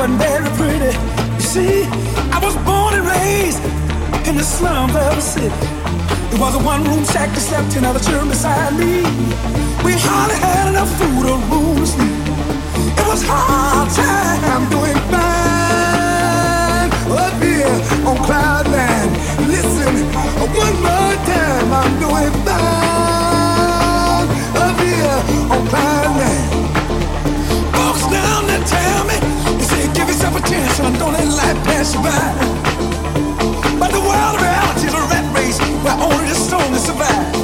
wasn't very pretty. You see, I was born and raised in the slums of the city. It was a one-room shack that slept another children beside me. We hardly had enough food or room to sleep. It was hard time doing fine up here on cloud nine. Listen, one more time, I'm doing fine. potential I don't let life pass by. But the world of reality is a rat race where only the strong survive.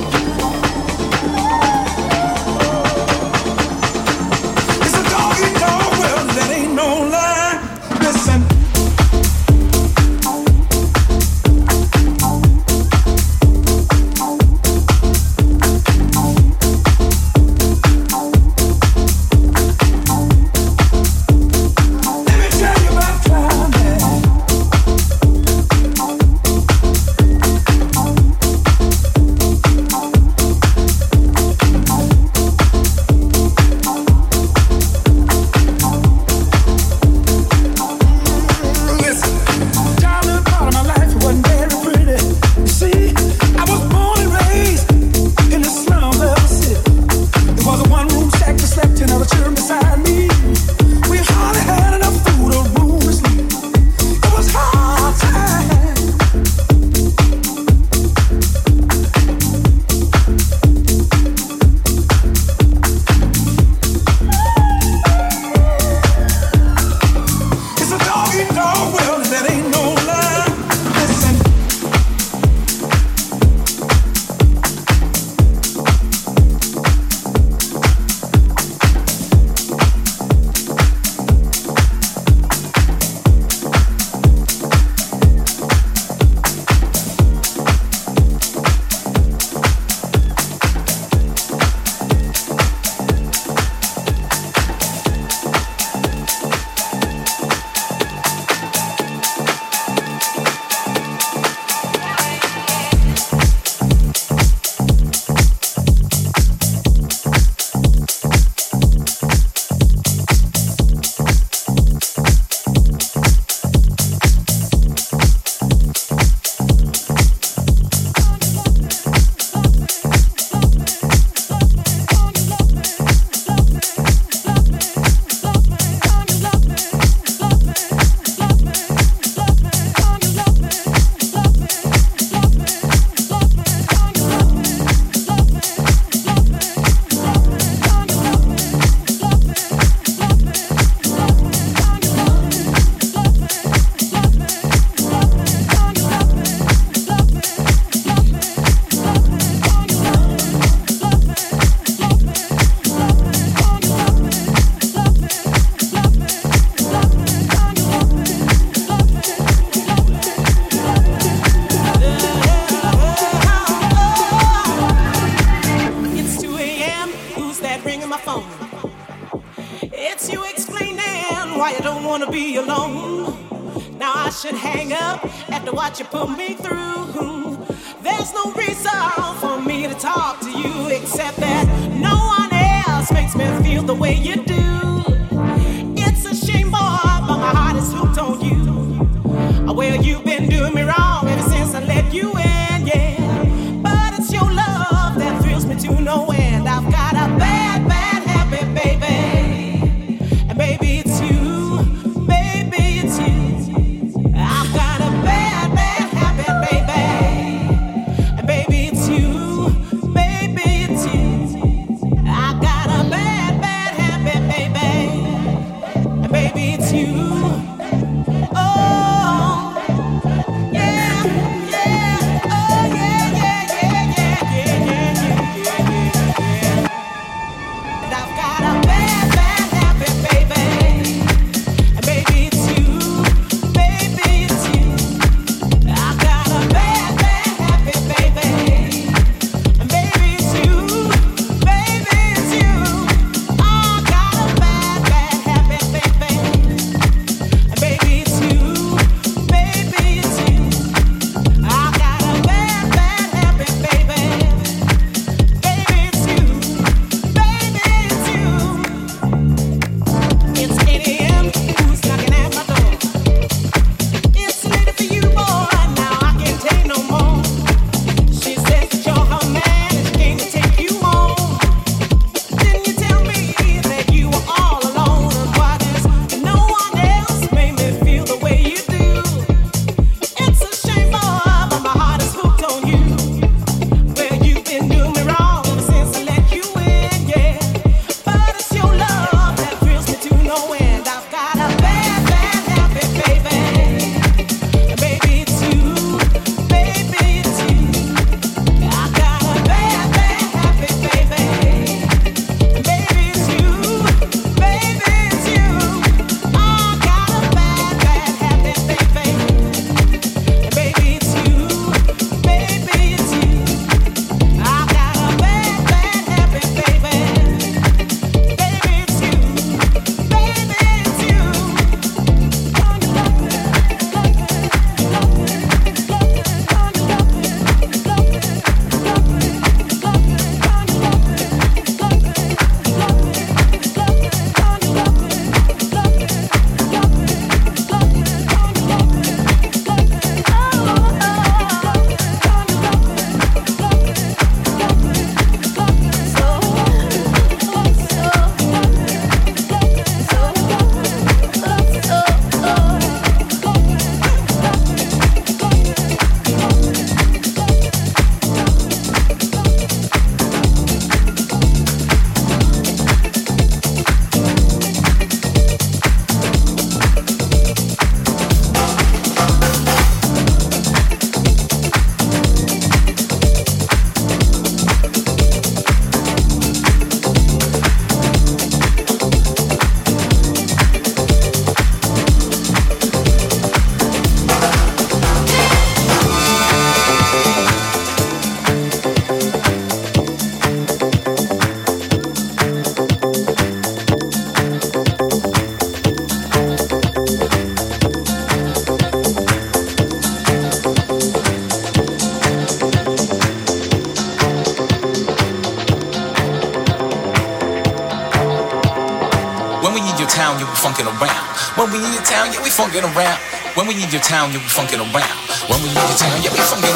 Funkin' around. When we in your town, you be funkin' around. When we in your town, yeah, we funkin'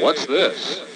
what's this?